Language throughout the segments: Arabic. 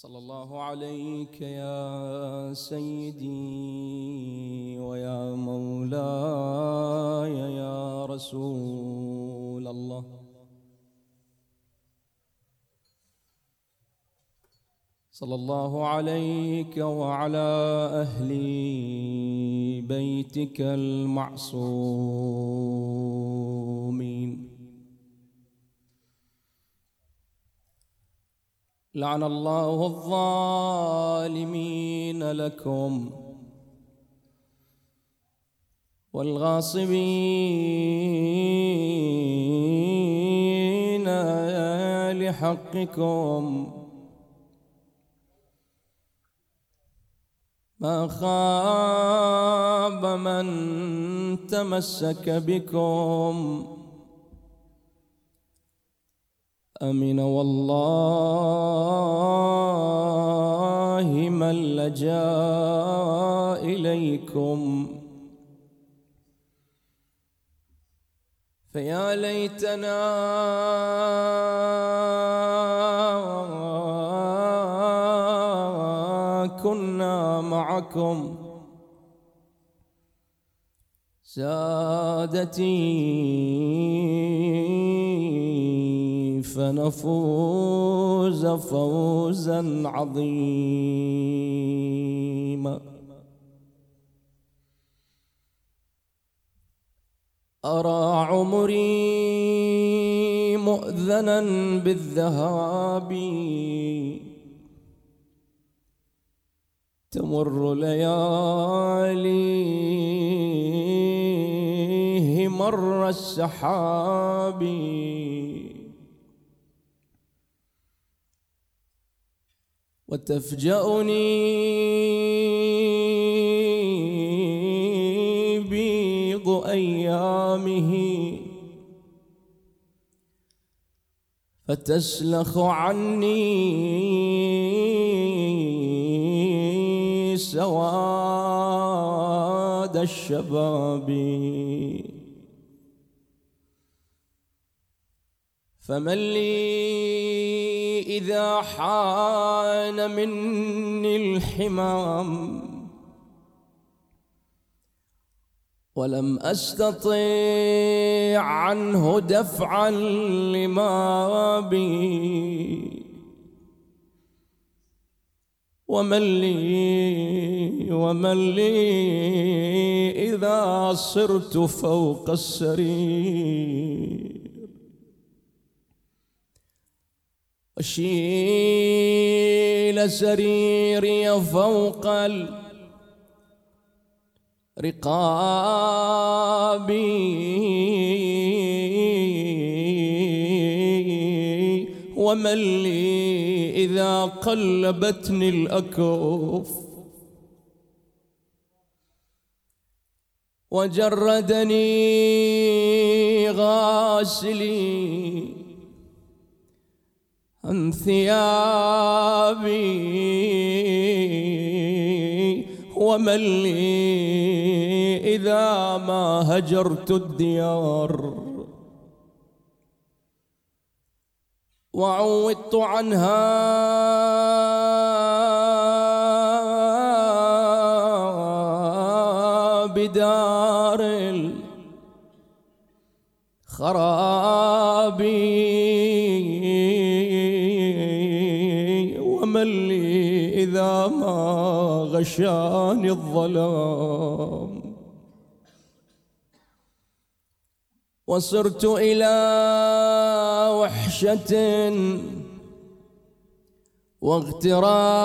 صلى الله عليك يا سيدي ويا مولاي يا رسول الله. صلى الله عليك وعلى أهل بيتك المعصومين. لعن الله الظالمين لكم والغاصبين لحقكم ما خاب من تمسك بكم أمن والله من لجأ إليكم. فيا ليتنا كنا معكم. سادتي فنفوز فوزا عظيما. أرى عمري مؤذنا بالذهاب. تمر لياليه مر السحاب. وتفجأني بيض أيامه. فتسلخ عني سواد الشباب. فمن لي إذا حان مني الحمام. ولم أستطع عنه دفعا لما بي. ومن لي ومن لي إذا صرت فوق السرير. أشيل سريري فوق الرقاب. ومن لي إذا قلبتني الأكف. وجردني غاسلي. ثيابي ومن لي إذا ما هجرت الديار. وعودت عنها بدار الخراب لي إذا ما غشاني الظلام. وصرت إلى وحشة واغتراب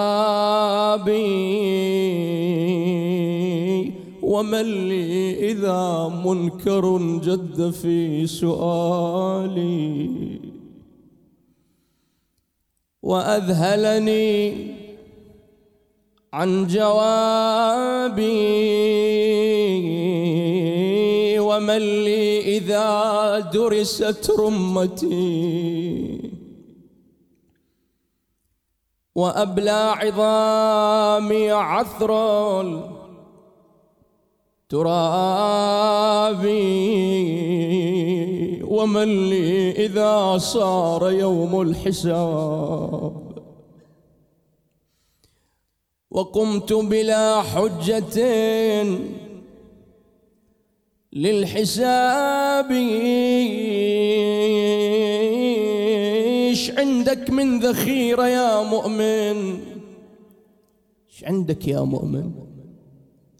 ومن لي إذا منكر جد في سؤالي. وأذهلني عن جوابي ومن لي إذا درست رمتي وأبلى عظامي عثر ترابي ومن لي إذا صار يوم الحساب. وقمت بلا حجة للحساب. إيش عندك من ذخيرة يا مؤمن؟ إيش عندك يا مؤمن؟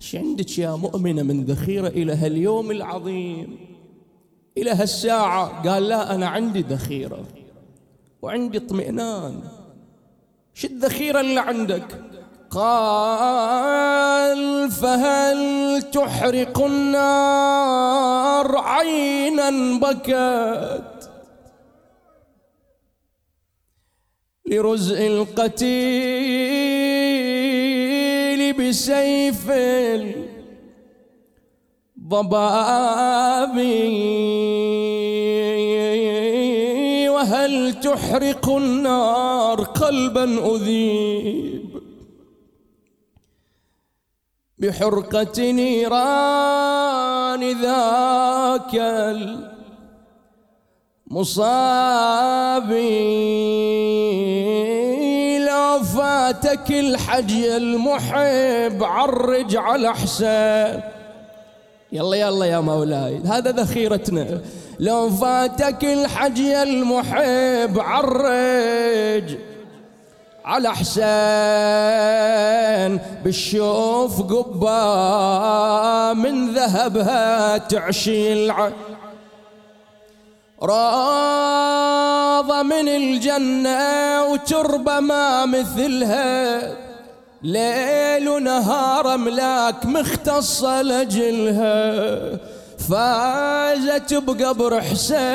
إيش عندك يا مؤمنة من ذخيرة إلى هاليوم العظيم؟ إلى هالساعة قال لا أنا عندي ذخيرة وعندي اطمئنان. شو الذخيرة اللي عندك. قال فهل تحرق النار عينا بكت؟ لرزء القتيل بسيف الضباب وهل تحرق النار قلبا أذيب بحرقة نيران ذاك المصاب لو فاتك الحجي المحب عرج على حسين يلا يلا يا مولاي هذا ذخيرتنا. لو فاتك الحجي المحب عرج على حسين بالشوف قبة من ذهبها تعشي الع. راضة من الجنة وتربة ما مثلها. ليل ونهار ملاك مختصة لجلها فازت بقبر حسين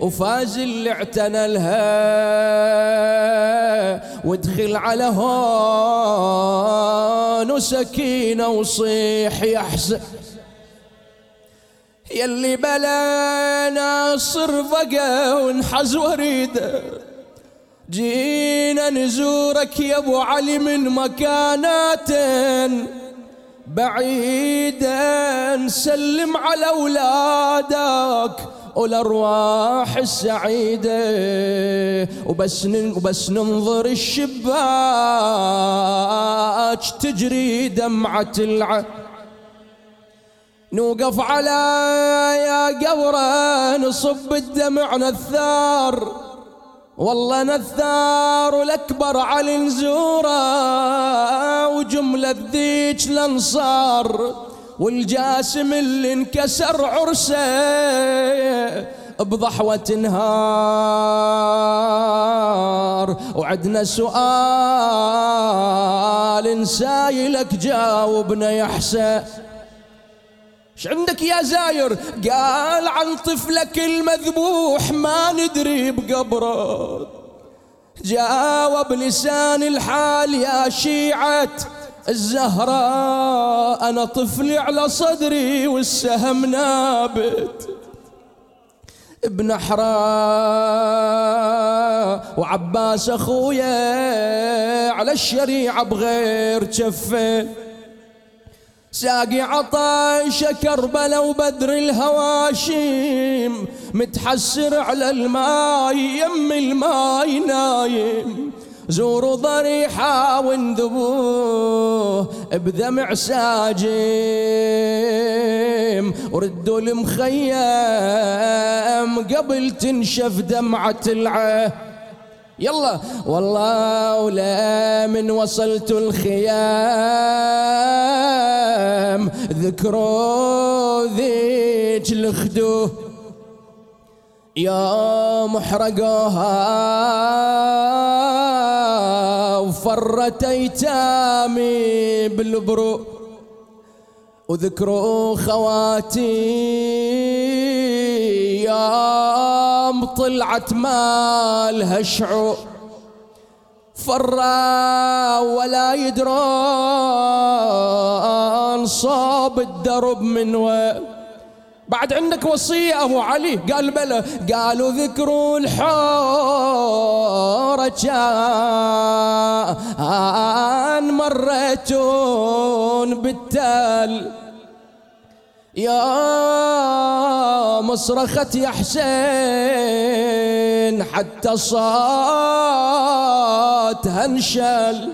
وفاز اللي اعتنى لها وادخل على هون وسكينة وصيح يا حسين. يلي بلا ناصر ضقا ونحز وريده. جينا نزورك يا أبو علي من مكانات بعيدا سلم على أولادك والأرواح السعيدة. وبس وبس ننظر الشباك تجري دمعة الع. نوقف على يا قبرة نصب الدمع نثار. والله نثار الأكبر علي نزوره وجملة ذيك الأنصار والجاسم اللي انكسر عرسه بضحوة نهار وعدنا سؤال نسايلك جاوبنا يا حسين. إيش عندك يا زاير؟ قال عن طفلك المذبوح ما ندري بقبره. جاوب لسان الحال يا شيعة الزهراء أنا طفلي على صدري والسهم نابت. ابن حراء وعباس أخويا على الشريعة بغير جفه. ساقي عطاش كربلة وبدر الهواشيم متحسر على الماي يم الماي نايم. زوروا ضريحة وانذبوه بدمع ساجم وردوا المخيم قبل تنشف دمعة العه. يلا. والله ولا من وصلت الخيام. ذكروا ذيك الخدو يا محرقوها وفرت ايتامي بالبرو. وذكروا خواتي يوم طلعت مالها شعور فرا ولا يدرون صاب الدرب من وين. بعد عندك وصية أبو علي قال بلى قالوا ذكروا الحورة كان مريتون بالتال يا مصرخة يا حسين حتى صوتها انشل.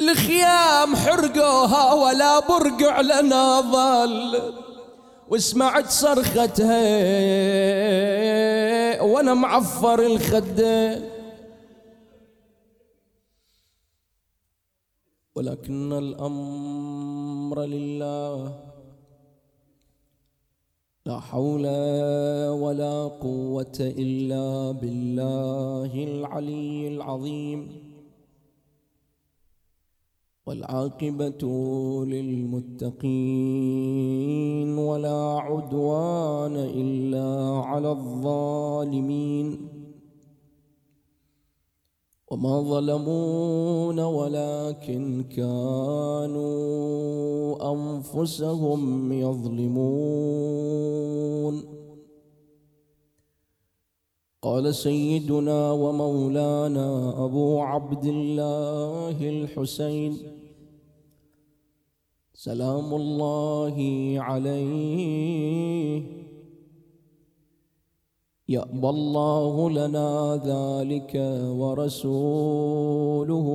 الخيام حرقوها ولا برقع لنا ظل. وسمعت صرختها وأنا معفر الخده ولكن الأمر لله لا حول ولا قوة إلا بالله العلي العظيم. والعاقبة للمتقين ولا عدوان إلا على الظالمين. وما ظلمون ولكن كانوا أنفسهم يظلمون. قال سيدنا ومولانا أبو عبد الله الحسين سلام الله عليه. يأبى الله لنا ذلك ورسوله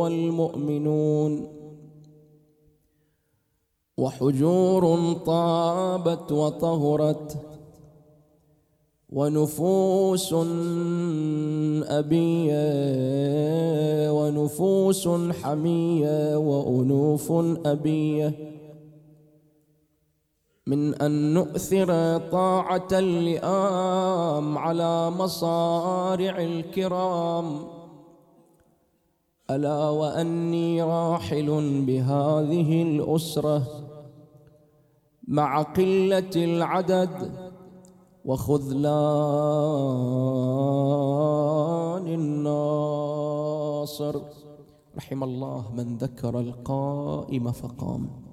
والمؤمنون. وحجور طابت وطهرت ونفوس أبية ونفوس حمية وأنوف أبية من أن نؤثر طاعة اللئام على مصارع الكرام. ألا وأني راحل بهذه الأسرة مع قلة العدد وخذلان الناصر. رحم الله من ذكر القائم فقام.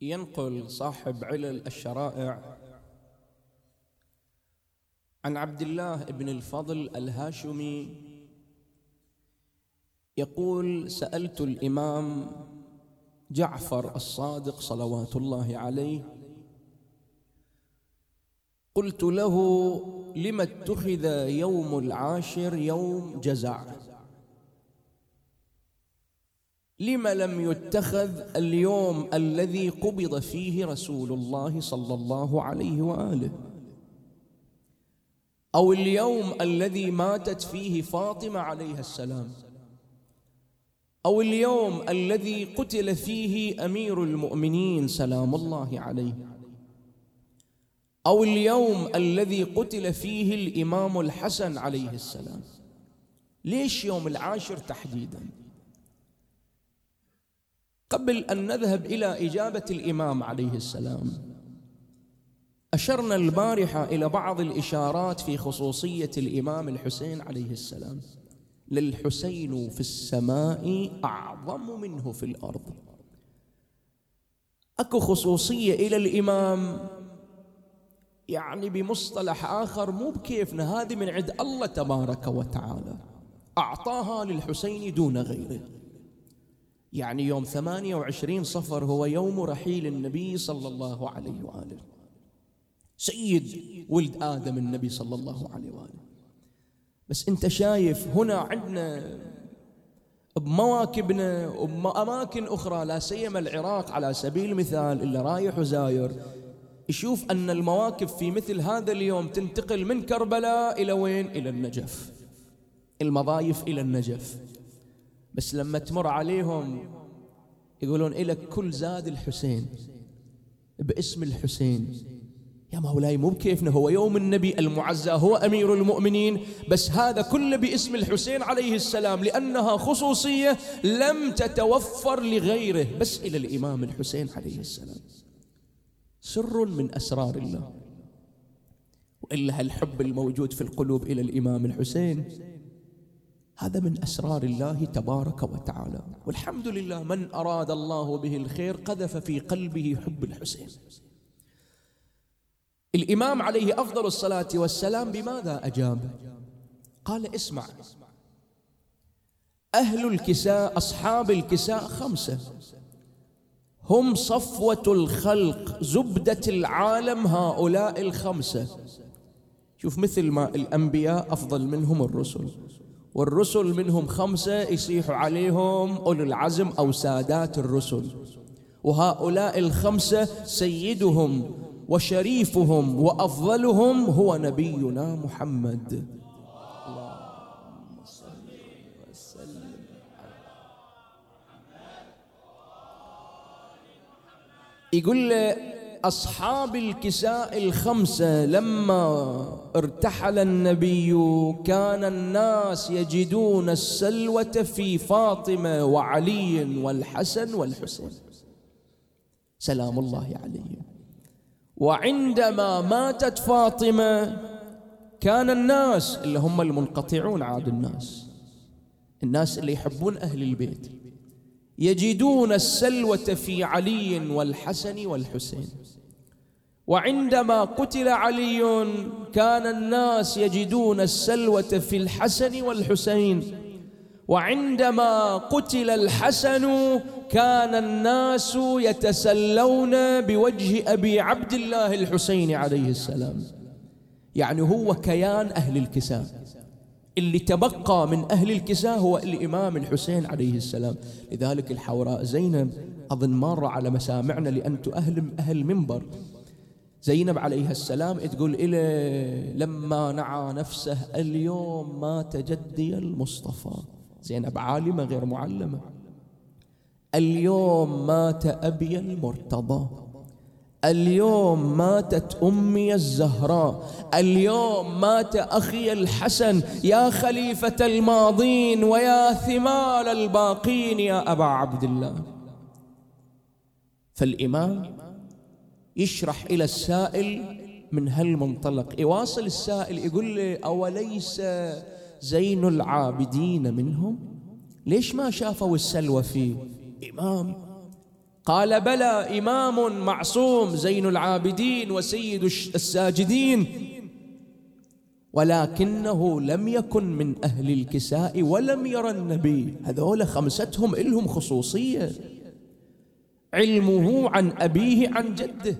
ينقل صاحب علل الشرائع عن عبد الله بن الفضل الهاشمي يقول سألت الإمام جعفر الصادق صلوات الله عليه قلت له لم اتخذ يوم العاشر يوم جزع؟ لم لم يتخذ اليوم الذي قبض فيه رسول الله صلى الله عليه وآله. أو اليوم الذي ماتت فيه فاطمة عليها السلام. أو اليوم الذي قتل فيه أمير المؤمنين سلام الله عليه. أو اليوم الذي قتل فيه الإمام الحسن عليه السلام. ليش يوم العاشر تحديدا؟ قبل أن نذهب إلى إجابة الإمام عليه السلام. أشرنا البارحه إلى بعض الإشارات في خصوصية الإمام الحسين عليه السلام. للحسين في السماء أعظم منه في الأرض. أكو خصوصية إلى الإمام يعني بمصطلح آخر مو بكيفنا هذه من عند الله تبارك وتعالى. أعطاها للحسين دون غيره. يعني يوم 28 صفر هو يوم رحيل النبي صلى الله عليه وآله. سيد ولد آدم النبي صلى الله عليه وآله. بس أنت شايف هنا عندنا بمواكبنا وبأماكن أخرى لا سيما العراق على سبيل المثال اللي رايح وزاير يشوف أن المواكب في مثل هذا اليوم تنتقل من كربلاء إلى وين؟ إلى النجف. المضايف إلى النجف. بس لما تمر عليهم يقولون إلك كل زاد الحسين باسم الحسين. يا مولاي مو بكيفنا هو يوم النبي المعزى هو أمير المؤمنين بس هذا كله باسم الحسين عليه السلام لأنها خصوصية لم تتوفر لغيره بس إلى الإمام الحسين عليه السلام. سر من أسرار الله. وإلا الحب الموجود في القلوب إلى الإمام الحسين. هذا من أسرار الله تبارك وتعالى. والحمد لله من أراد الله به الخير قذف في قلبه حب الحسين. الإمام عليه أفضل الصلاة والسلام بماذا أجاب؟ قال اسمع. أهل الكساء أصحاب الكساء خمسة. هم صفوة الخلق زبدة العالم هؤلاء الخمسة. شوف مثل ما الأنبياء أفضل منهم الرسل. والرسل منهم خمسة يصيح عليهم أولو العزم أو سادات الرسل. وهؤلاء الخمسة سيدهم وشريفهم وأفضلهم هو نبينا محمد. يقول له أصحاب الكساء الخمسة لما ارتحل النبي كان الناس يجدون السلوة في فاطمة وعلي والحسن والحسين. سلام الله عليهم. وعندما ماتت فاطمة كان الناس اللي هم المنقطعون عاد الناس الناس اللي يحبون أهل البيت يجدون السلوة في علي والحسن والحسين. وعندما قتل علي كان الناس يجدون السلوة في الحسن والحسين. وعندما قتل الحسن كان الناس يتسلون بوجه أبي عبد الله الحسين عليه السلام. يعني هو كيان أهل الكساء. اللي تبقى من أهل الكساء هو الإمام الحسين عليه السلام. لذلك الحوراء زينب أظن مر على مسامعنا لأنت أهل أهل منبر. زينب عليها السلام تقول إلى لما نعى نفسه اليوم مات جدي المصطفى. زينب عالمة غير معلمة. اليوم مات أبي المرتضى. اليوم ماتت أمي الزهراء. اليوم مات أخي الحسن. يا خليفة الماضين ويا ثمال الباقين يا أبا عبد الله. فالإمام يشرح إلى السائل من هالمنطلق. يواصل السائل يقول له أوليس زين العابدين منهم؟ ليش ما شافوا السلوى فيه؟ إمام. قال بلى إمام معصوم زين العابدين وسيد الساجدين. ولكنه لم يكن من أهل الكساء ولم يرى النبي. هذول خمستهم إلهم خصوصية. علمه عن أبيه عن جده.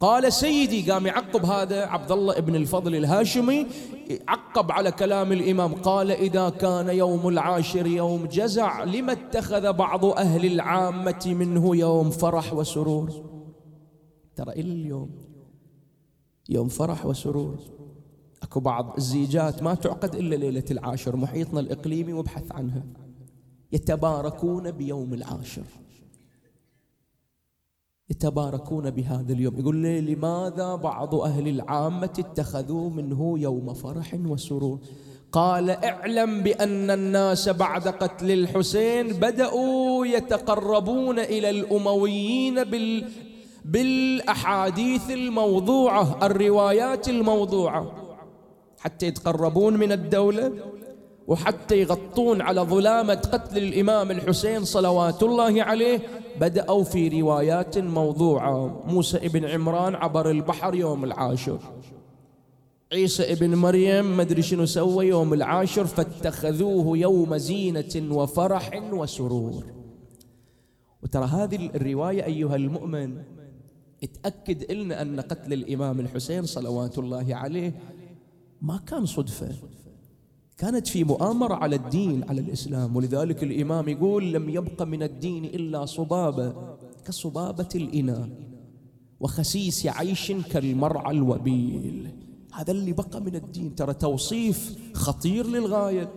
قال سيدي قام يعقب هذا عبد الله بن الفضل الهاشمي عقب على كلام الإمام قال إذا كان يوم العاشر يوم جزع لما اتخذ بعض أهل العامة منه يوم فرح وسرور؟ ترى إلى اليوم يوم فرح وسرور. أكو بعض الزيجات ما تعقد إلا ليلة العاشر محيطنا الإقليمي وابحث عنها. يتباركون بيوم العاشر. يتباركون بهذا اليوم. يقول لي لماذا بعض أهل العامة اتخذوا منه يوم فرح وسرور؟ قال اعلم بأن الناس بعد قتل الحسين بدأوا يتقربون إلى الأمويين بال بالأحاديث الموضوعة الروايات الموضوعة حتى يتقربون من الدولة. وحتى يغطون على ظلامة قتل الإمام الحسين صلوات الله عليه بدأوا في روايات موضوعة. موسى ابن عمران عبر البحر يوم العاشر. عيسى ابن مريم مدري شنو سوى يوم العاشر فاتخذوه يوم زينة وفرح وسرور. وترى هذه الرواية أيها المؤمن اتأكد لنا أن قتل الإمام الحسين صلوات الله عليه ما كان صدفة. كانت في مؤامرة على الدين على الإسلام. ولذلك الإمام يقول لم يبق من الدين إلا صبابة. كصبابة الإناء وخسيس عيش كالمرعى الوبيل. هذا اللي بقى من الدين. ترى توصيف خطير للغاية.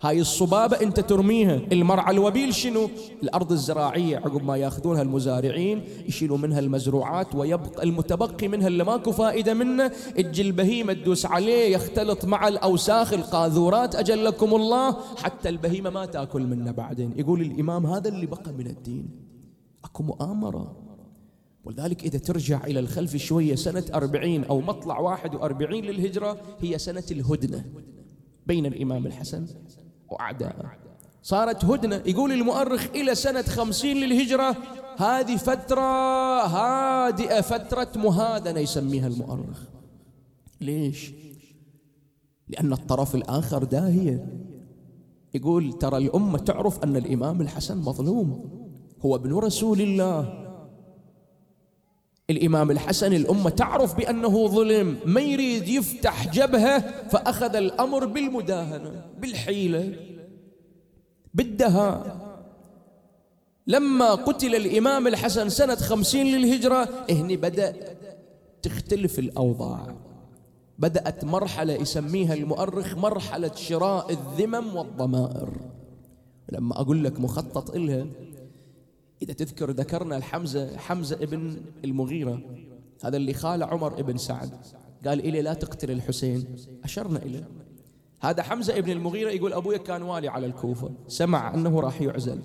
هاي الصبابة أنت ترميها. المرعى الوبيل شنو؟ الأرض الزراعية عقب ما ياخذونها المزارعين يشيلوا منها المزروعات ويبقى المتبقي منها اللي ماكو فائدة منه. تجي البهيمة تدوس عليه يختلط مع الأوساخ القاذورات أجلكم الله. حتى البهيمة ما تأكل منه بعدين. يقول الإمام هذا اللي بقى من الدين. أكو مؤامرة. ولذلك إذا ترجع إلى الخلف شوية سنة أربعين أو مطلع واحد وأربعين للهجرة هي سنة الهدنة بين الإمام الحسن وأعدائه صارت هدنة. يقول المؤرخ إلى سنة خمسين للهجرة. هذه فترة هادئة فترة مهادنة يسميها المؤرخ. ليش؟ لأن الطرف الآخر داهية يقول ترى الأمة تعرف أن الإمام الحسن مظلوم. هو ابن رسول الله. الإمام الحسن الأمة تعرف بأنه ظلم. ما يريد يفتح جبهة فأخذ الأمر بالمداهنة بالحيلة بالدهاء. لما قتل الإمام الحسن سنة خمسين للهجرة هني بدأ تختلف الأوضاع. بدأت مرحلة يسميها المؤرخ مرحلة شراء الذمم والضمائر. لما أقول لك مخطط إلها إذا تذكر ذكرنا الحمزة حمزة ابن المغيرة هذا اللي خال عمر ابن سعد. قال إلي لا تقتل الحسين. أشرنا إليه. هذا حمزة ابن المغيرة يقول أبويا كان والي على الكوفة. سمع أنه راح يعزل.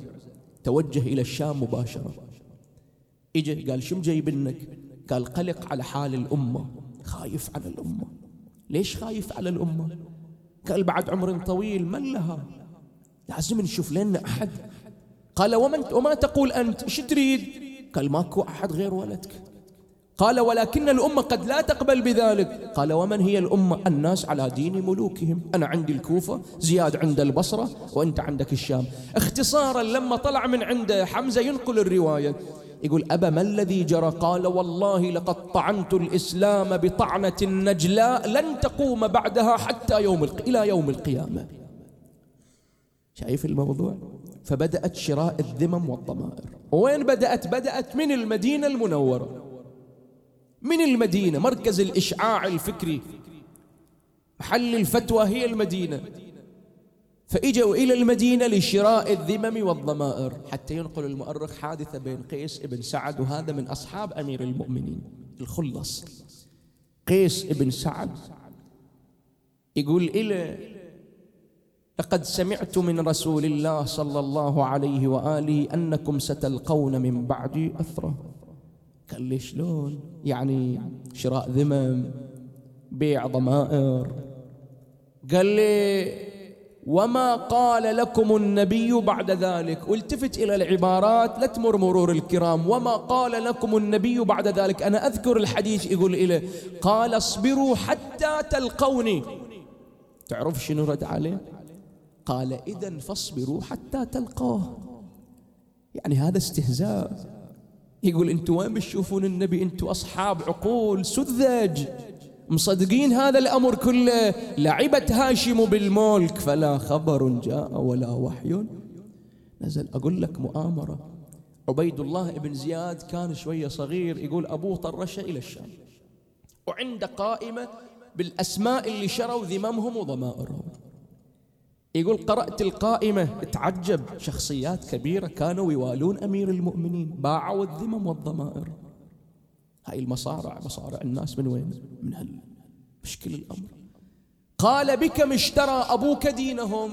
توجه إلى الشام مباشرة. إجا قال شو مجيبنك قال قلق على حال الأمة. خايف على الأمة. ليش خايف على الأمة؟ قال بعد عمر طويل من لها؟ لازم نشوف لنا أحد. قال ومن وما تقول أنت؟ إيش تريد؟ قال ماكو أحد غير ولدك. قال ولكن الأمة قد لا تقبل بذلك. قال ومن هي الأمة؟ الناس على دين ملوكهم. أنا عندي الكوفة زياد عند البصرة وأنت عندك الشام. اختصارا لما طلع من عنده حمزة ينقل الرواية. يقول أبا ما الذي جرى؟ قال والله لقد طعنت الإسلام بطعنة النجلاء لن تقوم بعدها حتى يوم الق... إلى يوم القيامة. شايف الموضوع؟ فبدأت شراء الذمم والضمائر وين بدأت؟ بدأت من المدينة المنورة. من المدينة؟ مركز الإشعاع الفكري. محل الفتوى هي المدينة. فإجوا إلى المدينة لشراء الذمم والضمائر. حتى ينقل المؤرخ حادثة بين قيس ابن سعد وهذا من أصحاب أمير المؤمنين الخلص قيس ابن سعد يقول إلى لقد سمعت من رسول الله صلى الله عليه وآله أنكم ستلقون من بعدي أثرة. قال لي شلون؟ يعني شراء ذمم بيع ضمائر. قال لي وما قال لكم النبي بعد ذلك؟ والتفت إلى العبارات لا تمر مرور الكرام. وما قال لكم النبي بعد ذلك؟ أنا أذكر الحديث يقول إليه قال اصبروا حتى تلقوني. تعرف شنو رد عليه؟ قال إذا فاصبروا حتى تلقوه يعني هذا استهزاء. يقول أنتم وين بتشوفون النبي؟ أنتم أصحاب عقول سذج مصدقين هذا الأمر كله. لعبت هاشم بالملك. فلا خبر جاء ولا وحي. نزل. أقول لك مؤامرة. عبيد الله بن زياد كان شوية صغير. يقول ابوه طرشه إلى الشام. وعنده قائمة بالأسماء اللي شروا ذممهم وضمائرهم يقول قرأت القائمة. تعجب شخصيات كبيرة كانوا يوالون أمير المؤمنين. باعوا الذمم والضمائر. هاي المصارع مصارع الناس من وين؟ من هل مشكل الأمر. قال بكم اشترى أبوك دينهم.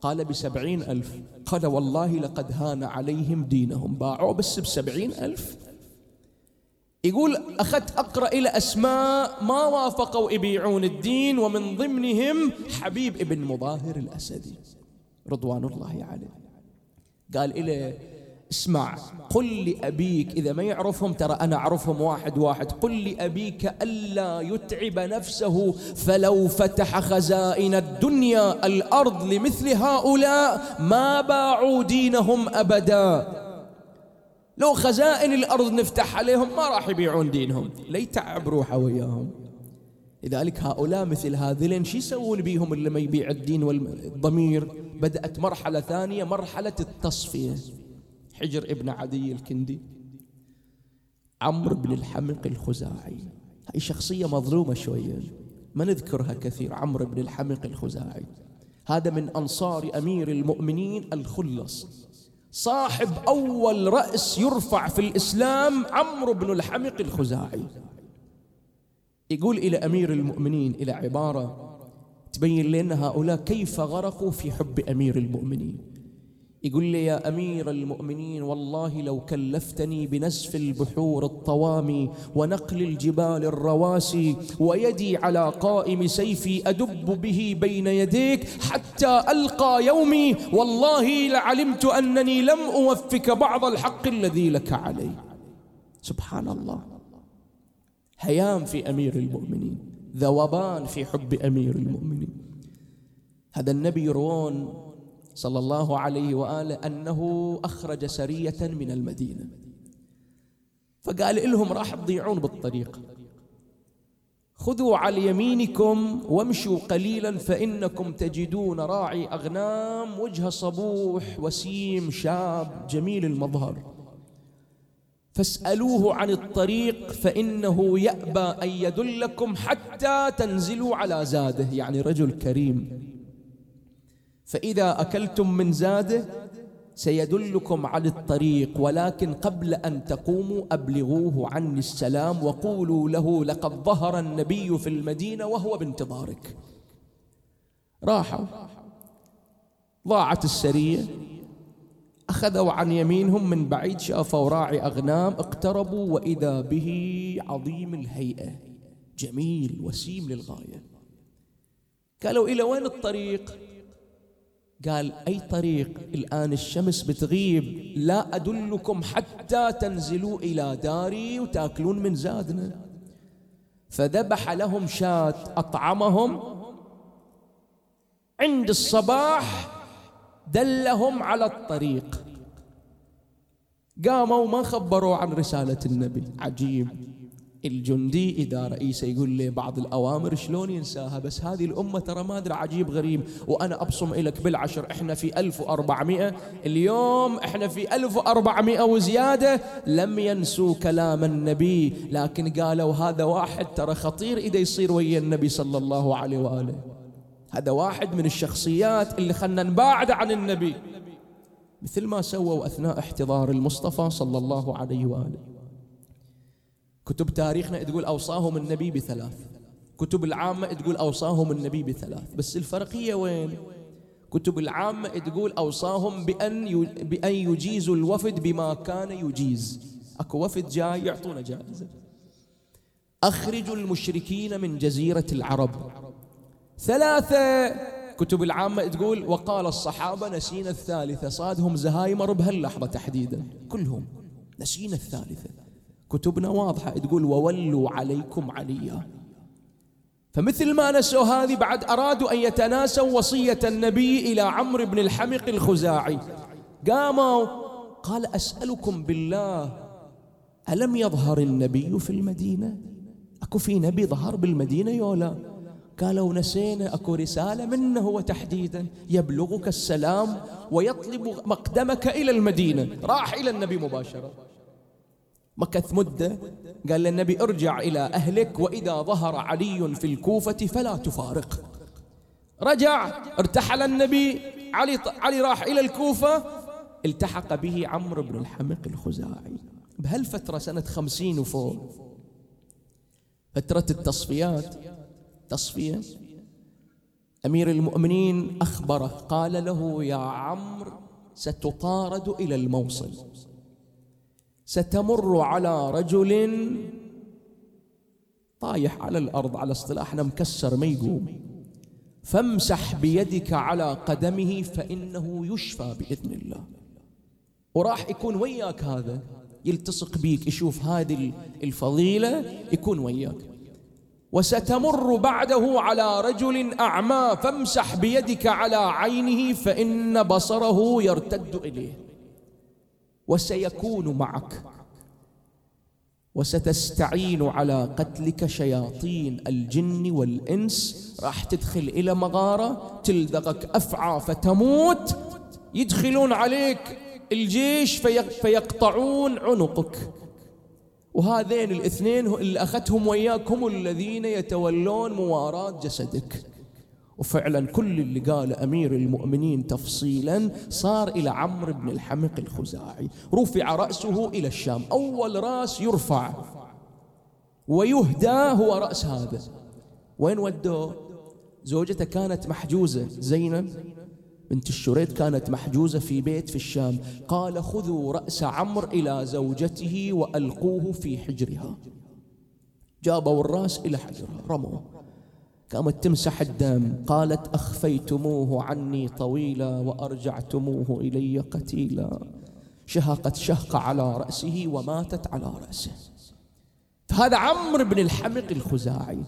قال بسبعين ألف. قال والله لقد هان عليهم دينهم. باعوا بس بسبعين ألف. يقول أخذت أقرأ إلى أسماء ما وافقوا يبيعون الدين ومن ضمنهم حبيب ابن مظاهر الأسدي رضوان الله عليه. قال إلى اسمع قل لأبيك إذا ما يعرفهم ترى أنا أعرفهم واحد واحد. قل لأبيك ألا يتعب نفسه فلو فتح خزائن الدنيا الأرض لمثل هؤلاء ما باعوا دينهم أبداً. لو خزائن الأرض نفتح عليهم ما راح يبيعون دينهم. ليتعب روحه وياهم لذلك هؤلاء مثل هذين شو يسوون بيهم اللي ما يبيع الدين والضمير؟ بدأت مرحلة ثانية مرحلة التصفية. حجر ابن عدي الكندي. عمرو بن الحمق الخزاعي. هاي شخصية مظلومة شوية. ما نذكرها كثير عمرو بن الحمق الخزاعي. هذا من أنصار أمير المؤمنين الخلص. صاحب أول رأس يرفع في الإسلام عمرو بن الحمق الخزاعي. يقول إلى أمير المؤمنين إلى عبارة تبين لنا هؤلاء كيف غرقوا في حب أمير المؤمنين. يقول لي يا أمير المؤمنين والله لو كلفتني بنسف البحور الطوامي ونقل الجبال الرواسي ويدي على قائم سيفي أدب به بين يديك حتى ألقى يومي والله لعلمت أنني لم أوفك بعض الحق الذي لك علي. سبحان الله. هيام في أمير المؤمنين. ذوبان في حب أمير المؤمنين. هذا النبي يروون صلى الله عليه وآله أنه أخرج سرية من المدينة. فقال لهم راح تضيعون بالطريق. خذوا على يمينكم وامشوا قليلا فإنكم تجدون راعي أغنام وجه صبوح وسيم شاب جميل المظهر. فاسألوه عن الطريق فإنه يأبى أن يدلكم حتى تنزلوا على زاده يعني رجل كريم. فإذا أكلتم من زاده سيدلكم على الطريق ولكن قبل أن تقوموا أبلغوه عني السلام وقولوا له لقد ظهر النبي في المدينة وهو بانتظارك. راحوا ضاعت السرية أخذوا عن يمينهم من بعيد شافوا راعي أغنام اقتربوا وإذا به عظيم الهيئة جميل وسيم للغاية. قالوا إلى وين الطريق؟ قال أي طريق؟ الآن الشمس بتغيب. لا أدلكم حتى تنزلوا إلى داري وتأكلون من زادنا. فذبح لهم شاة أطعمهم. عند الصباح دلهم على الطريق. قاموا ما خبروا عن رسالة النبي. عجيب. الجندي إذا رئيسه يقول له بعض الأوامر شلون ينساها؟ بس هذه الأمة ترى ما أدري عجيب غريب. وأنا أبصم إليك بالعشر إحنا في 1400 اليوم إحنا في 1400 وزيادة. لم ينسوا كلام النبي. لكن قالوا هذا واحد ترى خطير إذا يصير ويا النبي صلى الله عليه وآله. هذا واحد من الشخصيات اللي خلنا نباعد عن النبي. مثل ما سووا أثناء احتضار المصطفى صلى الله عليه وآله. كتب تاريخنا تقول أوصاهم النبي بثلاث. كتب العامة تقول أوصاهم النبي بثلاث. بس الفرقية وين؟ كتب العامة تقول أوصاهم بأن بأن يجيزوا الوفد بما كان يجيز. أكو وفد جاي يعطونا جائزة. أخرجوا المشركين من جزيرة العرب. ثلاثة. كتب العامة تقول وقال الصحابة نسينا الثالثة. صادهم زهايمر بهاللحظة تحديدا. كلهم نسينا الثالثة. كتبنا واضحة. تقول وولوا عليكم عليا. فمثل ما نسوا هذه بعد أرادوا أن يتناسوا وصية النبي إلى عمرو بن الحمق الخزاعي. قاموا قال أسألكم بالله ألم يظهر النبي في المدينة؟ أكو في نبي ظهر بالمدينة يولا قالوا نسينا أكو رسالة منه هو تحديدا يبلغك السلام ويطلب مقدمك إلى المدينة. راح إلى النبي مباشرة. مكث مدة. قال للنبي ارجع إلى أهلك وإذا ظهر علي في الكوفة فلا تفارق. رجع ارتحل النبي علي, علي راح إلى الكوفة. التحق به عمرو بن الحمق الخزاعي. بهالفترة سنة خمسين وفوق. فترة التصفيات. تصفية. أمير المؤمنين أخبره قال له يا عمرو ستطارد إلى الموصل. ستمر على رجل طايح على الأرض على اصطلاحنا مكسر ما يقوم فامسح بيدك على قدمه فإنه يشفى بإذن الله. وراح يكون وياك هذا يلتصق بيك يشوف هذه الفضيلة يكون وياك. وستمر بعده على رجل أعمى فامسح بيدك على عينه فإن بصره يرتد إليه. وسيكون معك. وستستعين على قتلك شياطين الجن والإنس. راح تدخل إلى مغارة تلدغك أفعى فتموت. يدخلون عليك الجيش فيقطعون عنقك. وهذين الاثنين اللي أخذتهم وياك هم الذين يتولون مواراة جسدك. وفعلا كل اللي قال أمير المؤمنين تفصيلا صار إلى عمرو بن الحمق الخزاعي. رفع رأسه إلى الشام. أول رأس يرفع ويهدى هو رأس هذا. وين ودوه؟ زوجته كانت محجوزة. زينب بنت الشريد كانت محجوزة في بيت في الشام. قال خذوا رأس عمرو إلى زوجته وألقوه في حجرها. جابوا الرأس إلى حجرها. رموه. قامت تمسح الدم. قالت أخفيتموه عني طويلا وأرجعتموه إلي قتيلا. شهقت شهقة على رأسه وماتت على رأسه. هذا عمرو بن الحمق الخزاعي.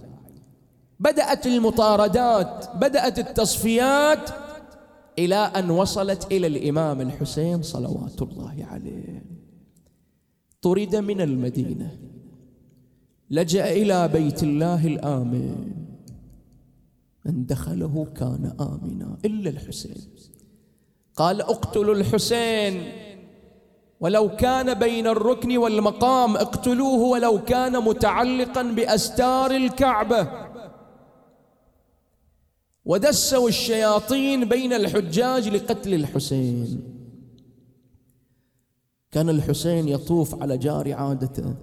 بدأت المطاردات بدأت التصفيات إلى أن وصلت إلى الإمام الحسين صلوات الله عليه. طرد من المدينة. لجأ إلى بيت الله الآمن من دخله كان آمنا إلا الحسين. قال اقتلوا الحسين ولو كان بين الركن والمقام اقتلوه ولو كان متعلقا بأستار الكعبة. ودسوا الشياطين بين الحجاج لقتل الحسين. كان الحسين يطوف على جار عادته.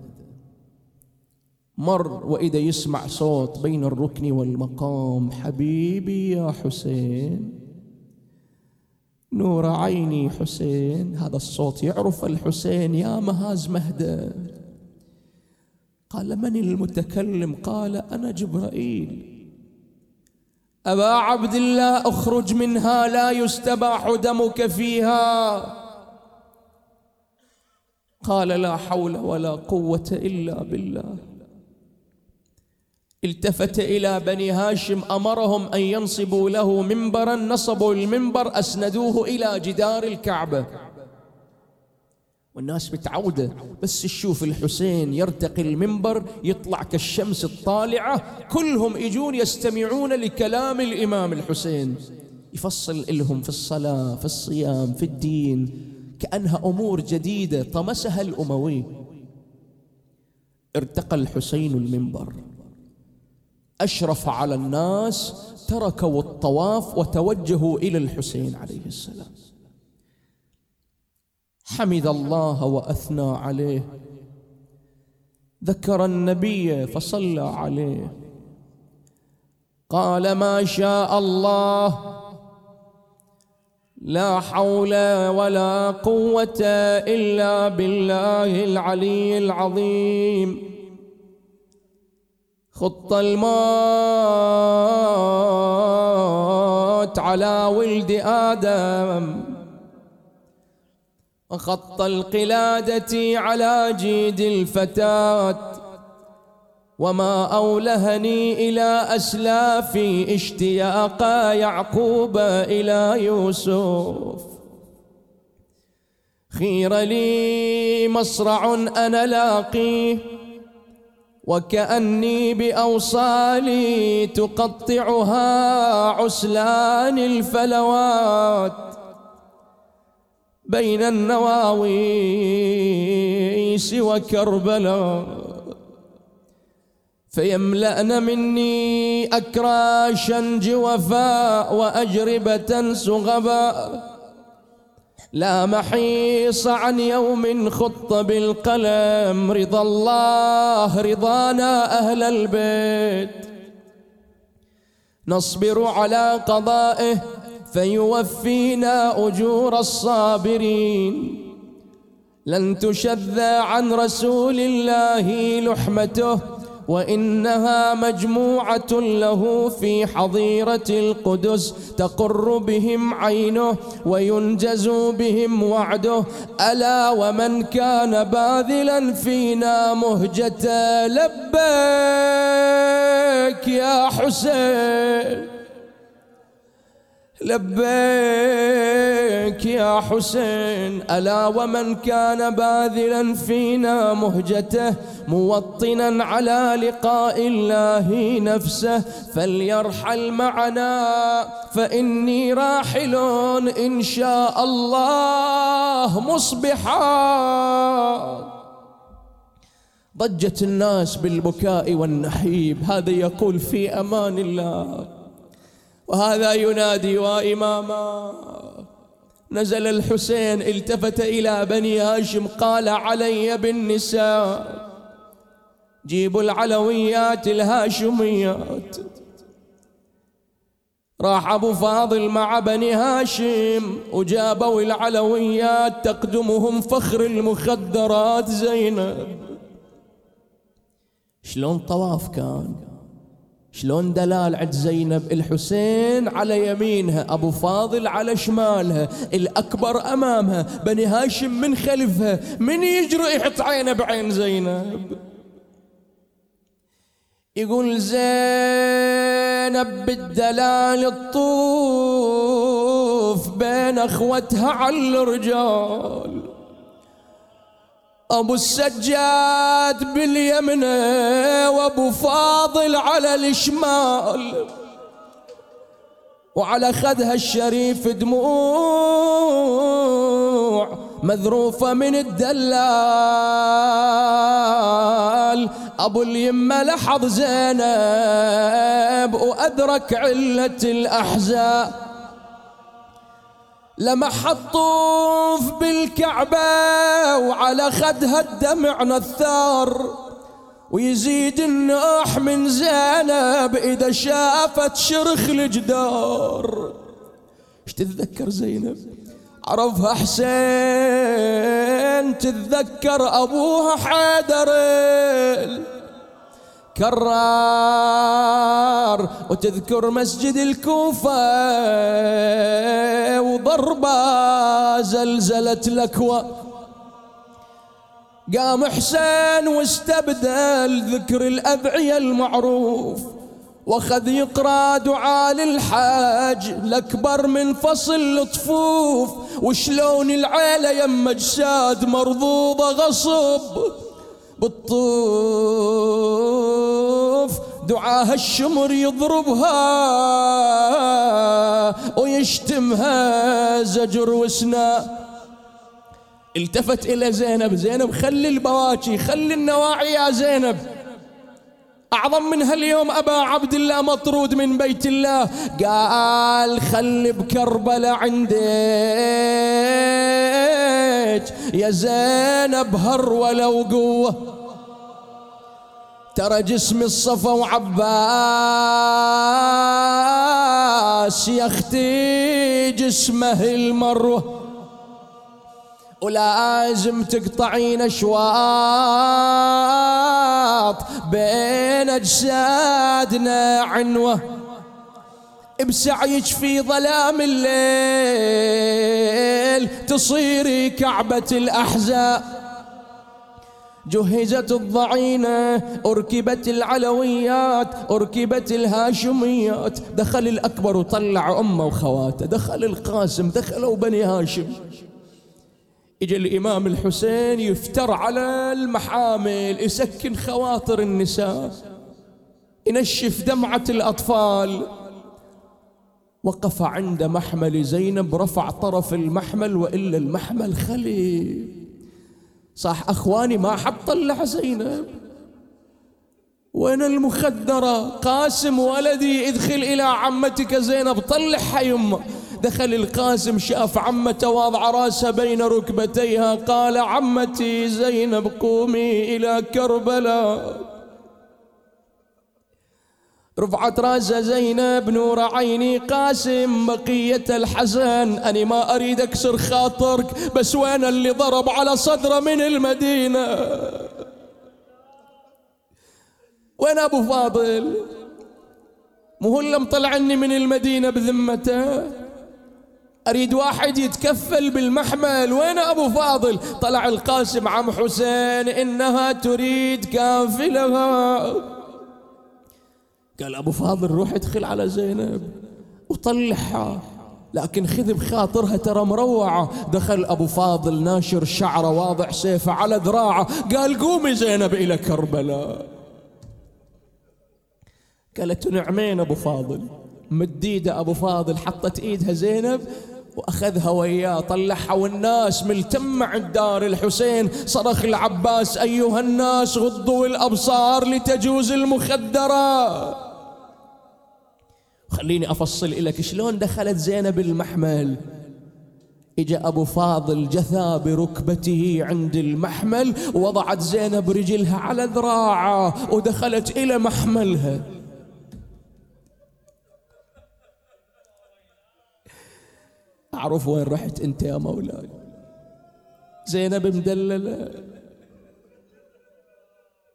مر وإذا يسمع صوت بين الركن والمقام. حبيبي يا حسين نور عيني حسين. هذا الصوت يعرف الحسين يا مهاز مهدى. قال من المتكلم؟ قال أنا جبرائيل. أبا عبد الله أخرج منها لا يستباح دمك فيها. قال لا حول ولا قوة إلا بالله. التفت إلى بني هاشم أمرهم أن ينصبوا له منبرا نصبوا المنبر أسندوه إلى جدار الكعبة. والناس متعودة بس تشوف الحسين يرتقي المنبر يطلع كالشمس الطالعة كلهم يجون يستمعون لكلام الإمام الحسين. يفصل لهم في الصلاة في الصيام في الدين كأنها أمور جديدة طمسها الأموي. ارتقى الحسين المنبر. أشرف على الناس تركوا الطواف وتوجهوا إلى الحسين عليه السلام. حمد الله وأثنى عليه. ذكر النبي فصلى عليه. قال ما شاء الله. لا حول ولا قوة إلا بالله العلي العظيم. خط الموت على ولد آدم. وخط القلادة على جيد الفتاة. وما أولهني إلى أسلافي اشتياق يعقوب إلى يوسف. خير لي مصرع أنا لاقيه. وكأني بأوصالي تقطعها عسلان الفلوات بين النواويس وكربلاء فيملأن مني أكراشا جوفاء وأجربة سغباء لا محيص عن يوم خط بالقلم. رضا الله رضانا أهل البيت. نصبر على قضائه فيوفينا أجور الصابرين. لن تشذ عن رسول الله لحمته وإنها مجموعة له في حظيرة القدس تقر بهم عينه وينجز بهم وعده. ألا ومن كان باذلا فينا مهجة لبيك يا حسين. لبيك يا حسين ألا ومن كان باذلا فينا مهجته موطنا على لقاء الله نفسه فليرحل معنا فإني راحل إن شاء الله مصبحا. ضجت الناس بالبكاء والنحيب هذا يقول في أمان الله. وهذا ينادي وإماما. نزل الحسين التفت إلى بني هاشم قال علي بالنساء. جيبوا العلويات الهاشميات. راح أبو فاضل مع بني هاشم وجابوا العلويات تقدمهم فخر المخدرات زينب. شلون طواف كان؟ شلون دلال عند زينب الحسين على يمينها أبو فاضل على شمالها الأكبر أمامها بني هاشم من خلفها من يجرؤ يحط عينه بعين زينب؟ يقول زينب بالدلال الطوف بين أخوتها على الرجال. أبو السجاد باليمنى وأبو فاضل على الشمال وعلى خدها الشريف دموع مذروفة من الدلال. أبو اليمة لحظ زينب وأدرك علة الأحزاب. لما حطوف بالكعبة وعلى خدها الدمع نثار ويزيد النوح من زينب إذا شافت شرخ الجدار. إيش تتذكر زينب؟ عرفها حسين تتذكر أبوها حيدر كرار وتذكر مسجد الكوفة وضربة زلزلت الأكوى. قام حسين واستبدل ذكر الأدعية المعروف وأخذ يقرأ دعاء للحاج الأكبر من فصل الطفوف. وشلون العيلة يم أجساد مرضوضة غصب. بالطوف دعاها الشمر يضربها ويشتمها زجر وسنا. التفت إلى زينب. زينب خلي البواكي خلي النواعي يا زينب. أعظم من هاليوم أبا عبد الله مطرود من بيت الله. قال خلي بكربلاء عندك يا زينب هر ولو قوة. ترى جسم الصفا وعباس يا أختي جسمه المروة. ولازم تقطعين أشواط بين أجسادنا عنوة. بسعيك في ظلام الليل تصيري كعبة الأحزاب. جهزت الضعينة أركبت العلويات أركبت الهاشميات. دخل الأكبر وطلع أمه وخواته دخل القاسم دخلوا بني هاشم. اجى الإمام الحسين يفتر على المحامل يسكن خواطر النساء. ينشف دمعة الأطفال. وقف عند محمل زينب رفع طرف المحمل وإلا المحمل خلي. صح أخواني ما حد طلع زينب. وين المخدرة؟ قاسم ولدي ادخل إلى عمتك زينب. طلعها يمه دخل القاسم شاف عمته واضع راسها بين ركبتيها. قال عمتي زينب قومي إلى كربلاء. رفعت راسها زينب نور عيني قاسم بقية الحزن. أنا ما أريد أكسر خاطرك بس وين اللي ضرب على صدره من المدينة؟ وين أبو فاضل؟ مو هو اللي مطلعني من المدينة بذمته؟ أريد واحد يتكفل بالمحمل. وين أبو فاضل؟ طلع القاسم عم حسين إنها تريد كافلها. قال أبو فاضل روح ادخل على زينب. وطلعها. لكن خذ بخاطرها ترى مروعة. دخل أبو فاضل ناشر شعره واضع سيفه على ذراعه. قال قومي زينب إلى كربلاء. قالت نعمين أبو فاضل. مديدة أبو فاضل حطت إيدها زينب وأخذها وياه. طلعها والناس ملتمة عند دار الحسين. صرخ العباس أيها الناس غضوا الأبصار لتجوز المخدرة خليني أفصل لك شلون دخلت زينب المحمل؟ إجا أبو فاضل جثى بركبته عند المحمل ووضعت زينب رجلها على ذراعه ودخلت إلى محملها. معروف وين رحت أنت يا مولاي. زينب مدللة.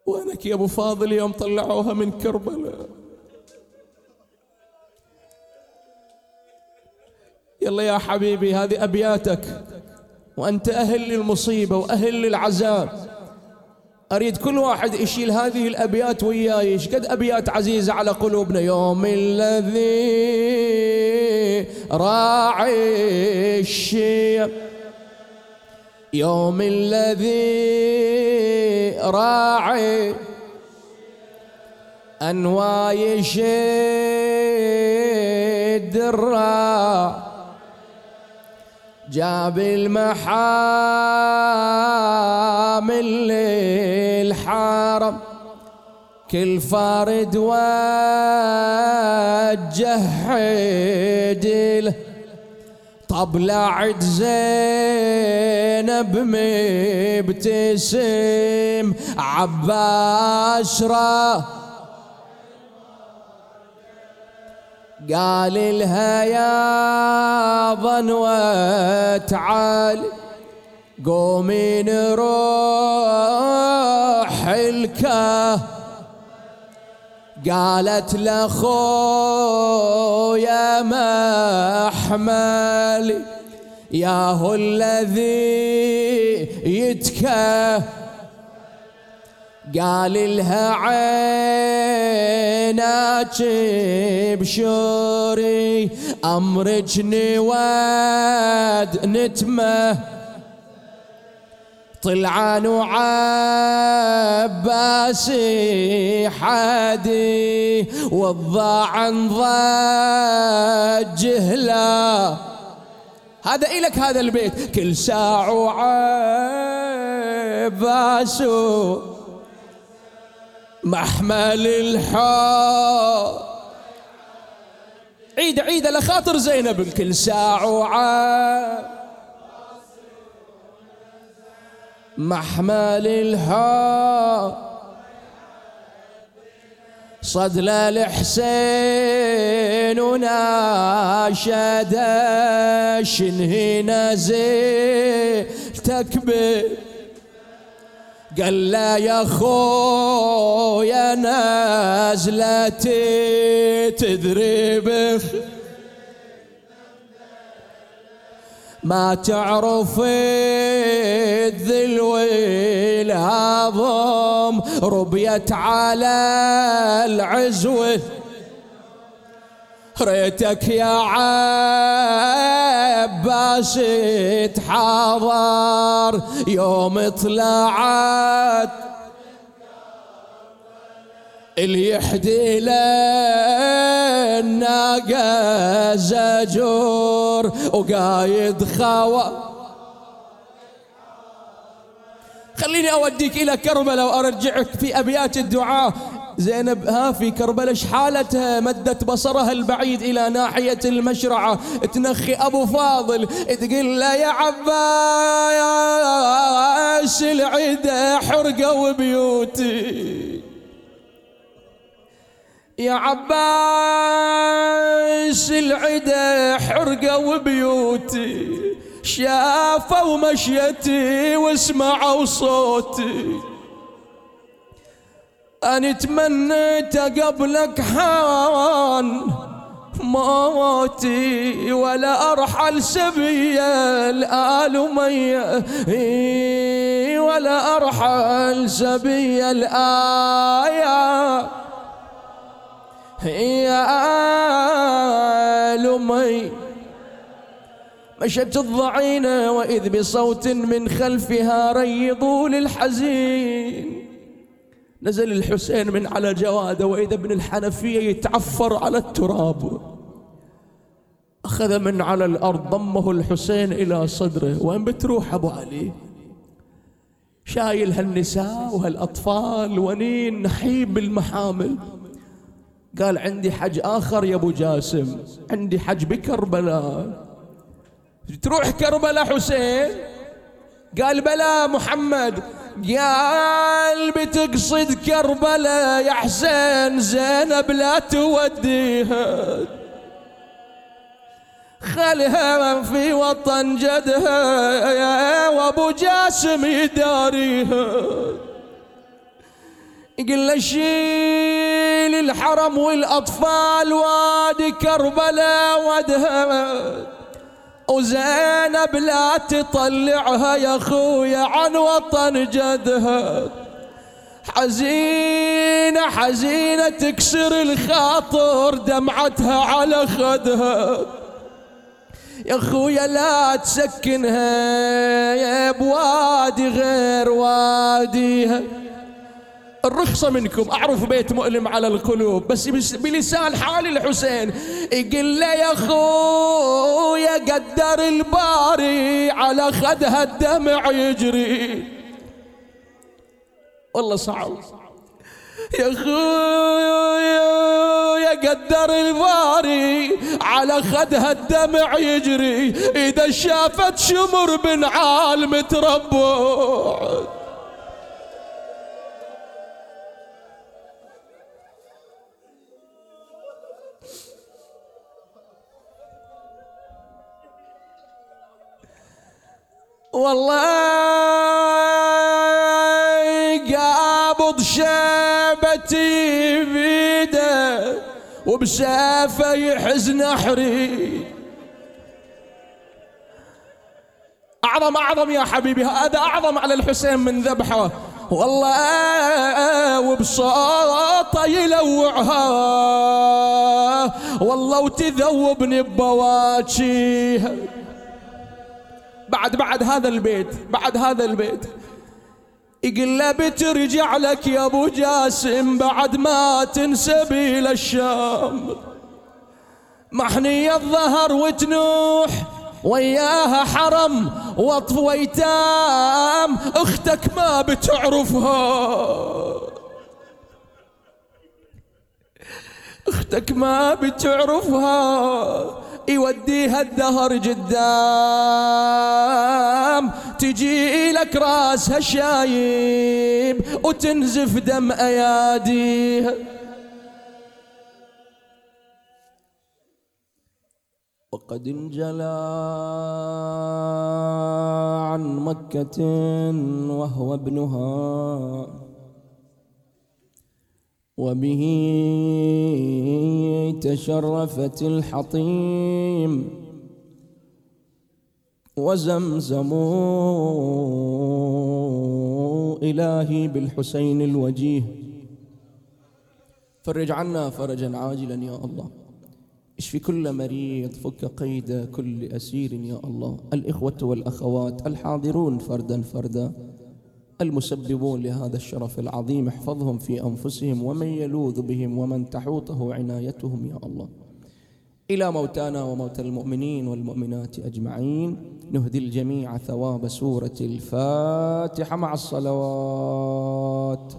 وينك يا أبو فاضل يوم طلعوها من كربلاء؟ يلا يا حبيبي هذه أبياتك. وأنت أهل للمصيبة وأهل للعذاب. أريد كل واحد يشيل هذه الأبيات وياي. قد أبيات عزيزة على قلوبنا؟ يوم الذي راعي الشيب يوم الذي راعي أنواي شد الراع جاب المحامل للحرم كل فارد وجه حدله طبلعت زينب مبتسم. عباس راه قال لها يا ظنوة تعال قومي نروح الكه قالت لأخويا محمل يا هو الذي يتكه قال لها عيناك بشوري امرك نواد نتمة. طلعان وعباسي حادي والضاع ضجه لا هذا إلك هذا البيت كل ساعة وعباسو محمل الحب. عيد عيد لخاطر زينب كل ساعة وعاد محمل الحب. صدل الحسين وناشد شنهي نزل تكبر قال لا يا خويا نازلتي تدري بخ. ما تعرف الذل والهضم ربيت على العزوه ريتك يا عباس تحاضر يوم طلعت اللي يحدي للناقة زجور وقايد خوا. خليني أوديك إلى كربلاء وأرجعك في أبيات الدعاء. زينب ها في كربلاء حالتها مدت بصرها البعيد إلى ناحية المشرعة. تنخي أبو فاضل تقول له يا عباس العدة حرقوا بيوتي يا عباس العدة حرقوا بيوتي شافوا مشيتي واسمعوا صوتي. أنا تمنيت قبلك حان موتي ولا أرحل سبيا الآل مية ولا أرحل سبيا الآية. يا آل مي مشت الضعينة وإذ بصوت من خلفها ريضوا للحزين. نزل الحسين من على جواده وإذا ابن الحنفية يتعفر على التراب. أخذ من على الأرض ضمه الحسين إلى صدره. وين بتروح أبو علي؟ شايل هالنساء وهالأطفال ونين نحيب المحامل قال عندي حج آخر يا أبو جاسم عندي حج بكربلاء. تروح كربلاء حسين؟ قال بلا محمد قال بتقصد كربلاء يا حسين زينب لا توديها. خلها في وطن جدها وابو جاسم يداريها. يقول له شيل الحرم والأطفال وادي كربلاء ودها. وزينب لا تطلعها يا خويا عن وطن جدها. حزينة حزينة تكسر الخاطر دمعتها على خدها. يا خويا لا تسكنها يا بوادي غير واديها. الرخصة منكم. أعرف بيت مؤلم على القلوب بس بلسان حال الحسين. يقول له يا خويا قدر الباري على خدها الدمع يجري. والله صعب. يا خويا قدر الباري على خدها الدمع يجري. إذا شافت شمر بن عالم تربع. والله قابض شابتي بيده وبسافه يحز نحري أعظم أعظم يا حبيبي هذا أعظم على الحسين من ذبحه. والله وبصوته يلوعها. والله وتذوبني ببواكيها بعد بعد هذا البيت بعد هذا البيت. يقول له بترجع لك يا أبو جاسم بعد ما تنسبي للشام محنية الظهر وتنوح وياها حرم وطف ويتام أختك ما بتعرفها. أختك ما بتعرفها. يوديها الدهر قدام تجي لك راسها شايب وتنزف دم أياديها. وقد انجلى عن مكة وهو ابنها. وبه تشرفت الحطيم وزمزم إلهي بالحسين الوجيه. فرج عنا فرجا عاجلا يا الله. اشفي كل مريض فك قيد كل أسير يا الله. الإخوة والأخوات الحاضرون فردا فردا. المسببون لهذا الشرف العظيم احفظهم في أنفسهم ومن يلوذ بهم ومن تحوطه عنايتهم يا الله. إلى موتانا وموتى المؤمنين والمؤمنات أجمعين. نهدي الجميع ثواب سورة الفاتحة مع الصلوات.